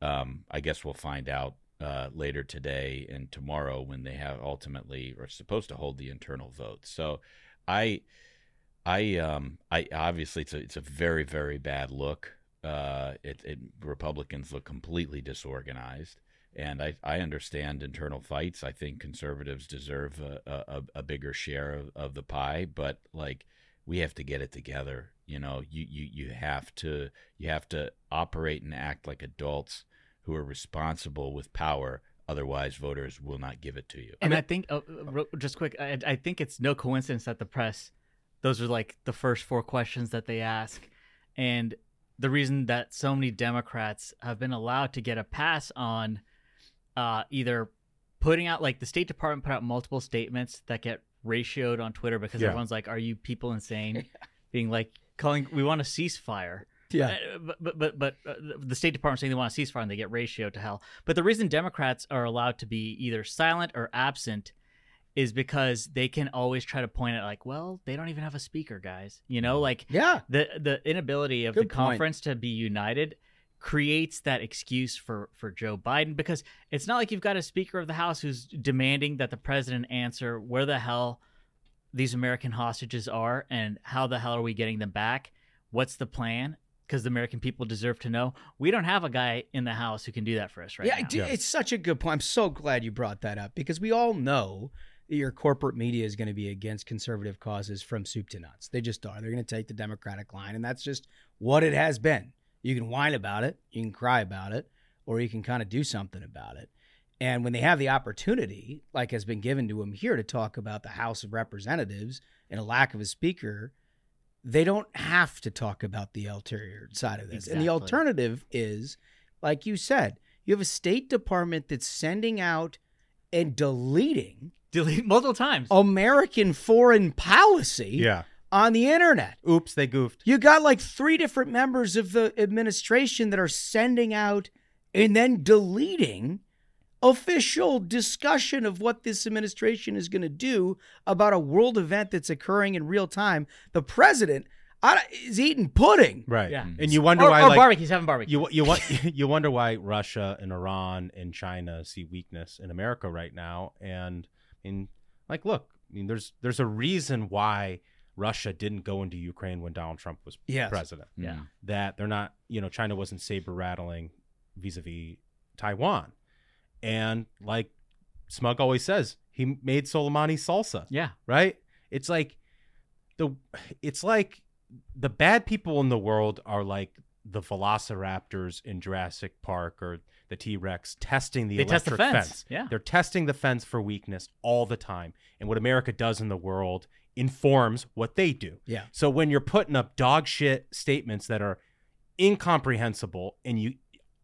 Um, I guess we'll find out uh, later today and tomorrow when they have ultimately are supposed to hold the internal vote. So, I, I, um, I obviously it's a it's a very very bad look. Uh, it, it Republicans look completely disorganized and I, I understand internal fights. I think conservatives deserve a, a, a bigger share of, of the pie, but like we have to get it together. You know, you, you, you have to you have to operate and act like adults who are responsible with power. Otherwise, voters will not give it to you. And I think, uh, just quick, I, I think it's no coincidence that the press, those are like the first four questions that they ask. And the reason that so many Democrats have been allowed to get a pass on uh, either putting out, like the State Department put out multiple statements that get ratioed on Twitter because Yeah. everyone's like, are you people insane? Being like, calling, we want a ceasefire. Yeah. Uh, but but but, but uh, the State Department saying they want a ceasefire and they get ratioed to hell. But the reason Democrats are allowed to be either silent or absent is because they can always try to point at like, well, they don't even have a speaker, guys. You know, mm-hmm. like Yeah. the the inability of Good the point. conference to be united creates that excuse for for Joe Biden because it's not like you've got a speaker of the house who's demanding that the president answer where the hell these American hostages are and how the hell are we getting them back? What's the plan? Because the American people deserve to know. We don't have a guy in the house who can do that for us right yeah, now. I do- it's such a good point. I'm so glad you brought that up because we all know that your corporate media is going to be against conservative causes from soup to nuts. They just are. They're going to take the Democratic line, and that's just what it has been. You can whine about it, you can cry about it, or you can kind of do something about it. And when they have the opportunity, like has been given to them here, to talk about the House of Representatives and a lack of a speaker, they don't have to talk about the ulterior side of this. And the alternative is, like you said, you have a State Department that's sending out and deleting Delete multiple times. American foreign policy Yeah. on the internet. Oops, they goofed. You got like three different members of the administration that are sending out and then deleting official discussion of what this administration is going to do about a world event that's occurring in real time. The president I, don't- is eating pudding. Right. Yeah. And you wonder Or- why or like, barbecue, he's having barbecue. You you want you wonder why Russia and Iran and China see weakness in America right now and I mean like look, I mean there's there's a reason why Russia didn't go into Ukraine when Donald Trump was Yes. president. Yeah. Mm. That they're not, you know, China wasn't saber rattling vis-a-vis Taiwan. And like Smug always says, he made Soleimani salsa Yeah. right? It's like the it's like the bad people in the world are like the velociraptors in Jurassic Park or the T-Rex testing the They test the electric fence, yeah. They're testing the fence for weakness all the time. And what America does in the world informs what they do. Yeah. So when you're putting up dog shit statements that are incomprehensible and you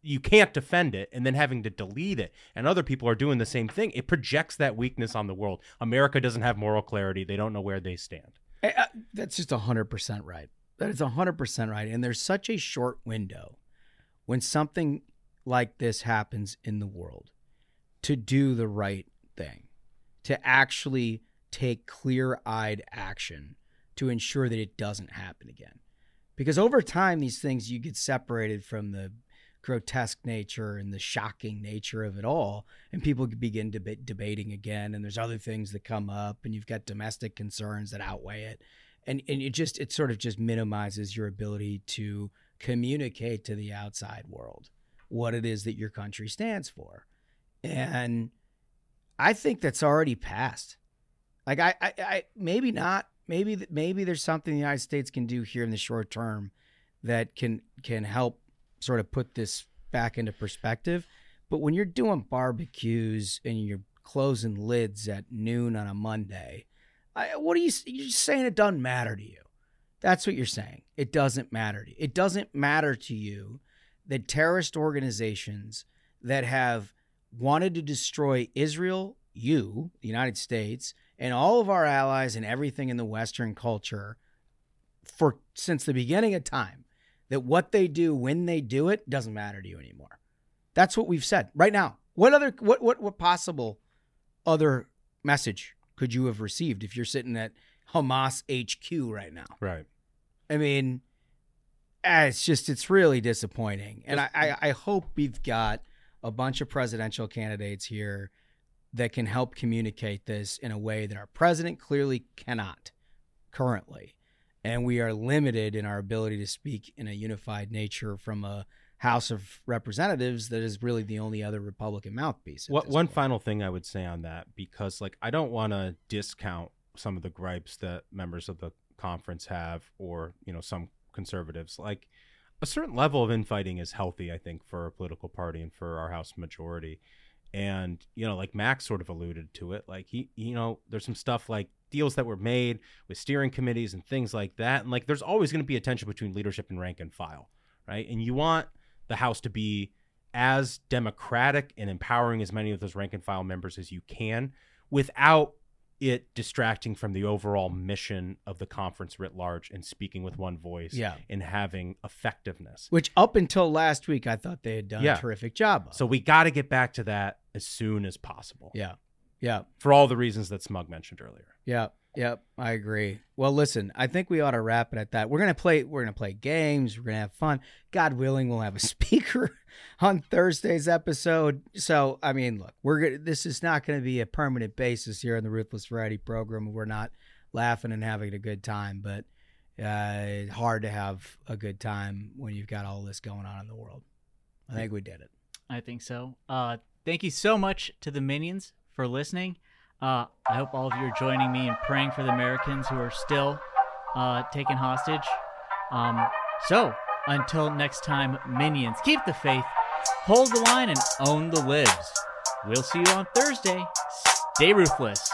you can't defend it and then having to delete it and other people are doing the same thing it projects that weakness on the world america doesn't have moral clarity they don't know where they stand Eh, uh, That's just 100% right. That is 100% right. And there's such a short window when something like this happens in the world to do the right thing, to actually take clear eyed action to ensure that it doesn't happen again. Because over time, these things you get separated from the grotesque nature and the shocking nature of it all, and people begin deba- debating again. And there's other things that come up, and you've got domestic concerns that outweigh it, and and it just it sort of just minimizes your ability to communicate to the outside world what it is that your country stands for, and I think that's already passed. Like I, I, I maybe not. Maybe maybe there's something the United States can do here in the short term that can can help sort of put this back into perspective. But when you're doing barbecues and you're closing lids at noon on a Monday, I, what are you? You're saying it doesn't matter to you. That's what you're saying. It doesn't matter to you. It doesn't matter to you that terrorist organizations that have wanted to destroy Israel, you, the United States, and all of our allies and everything in the Western culture for since the beginning of time, that what they do when they do it doesn't matter to you anymore. That's what we've said right now. What other what what what possible other message could you have received if you're sitting at Hamas HQ right now? right I mean, Eh, it's just it's really disappointing, and I, I I hope we've got a bunch of presidential candidates here that can help communicate this in a way that our president clearly cannot currently, and we are limited in our ability to speak in a unified nature from a House of Representatives that is really the only other Republican mouthpiece. What one point. final thing I would say on that, because like I don't want to discount some of the gripes that members of the conference have, or you know some conservatives. Like a certain level of infighting is healthy, I think, for a political party and for our House majority. And you know, like Max sort of alluded to it, like he, you know, there's some stuff like deals that were made with steering committees and things like that, and like there's always going to be a tension between leadership and rank and file, right? And you want the House to be as democratic and empowering as many of those rank and file members as you can without it distracting from the overall mission of the conference writ large and speaking with one voice Yeah. and having effectiveness. Which up until last week, I thought they had done Yeah. a terrific job of. So we got to get back to that as soon as possible. Yeah. Yeah. For all the reasons that Smug mentioned earlier. Yep, yep, I agree. Well, listen, I think we ought to wrap it at that. We're gonna play. We're gonna play games. We're gonna have fun. God willing, we'll have a speaker on Thursday's episode. So, I mean, look, we're gonna. This is not gonna be a permanent basis here on the Ruthless Variety program. We're not laughing and having a good time, but uh, it's hard to have a good time when you've got all this going on in the world. I think we did it. I think so. Uh, thank you so much to the minions for listening. Uh, I hope all of you are joining me in praying for the Americans who are still uh, taken hostage. Um, so, until next time, minions, keep the faith, hold the line, and own the libs. We'll see you on Thursday. Stay ruthless.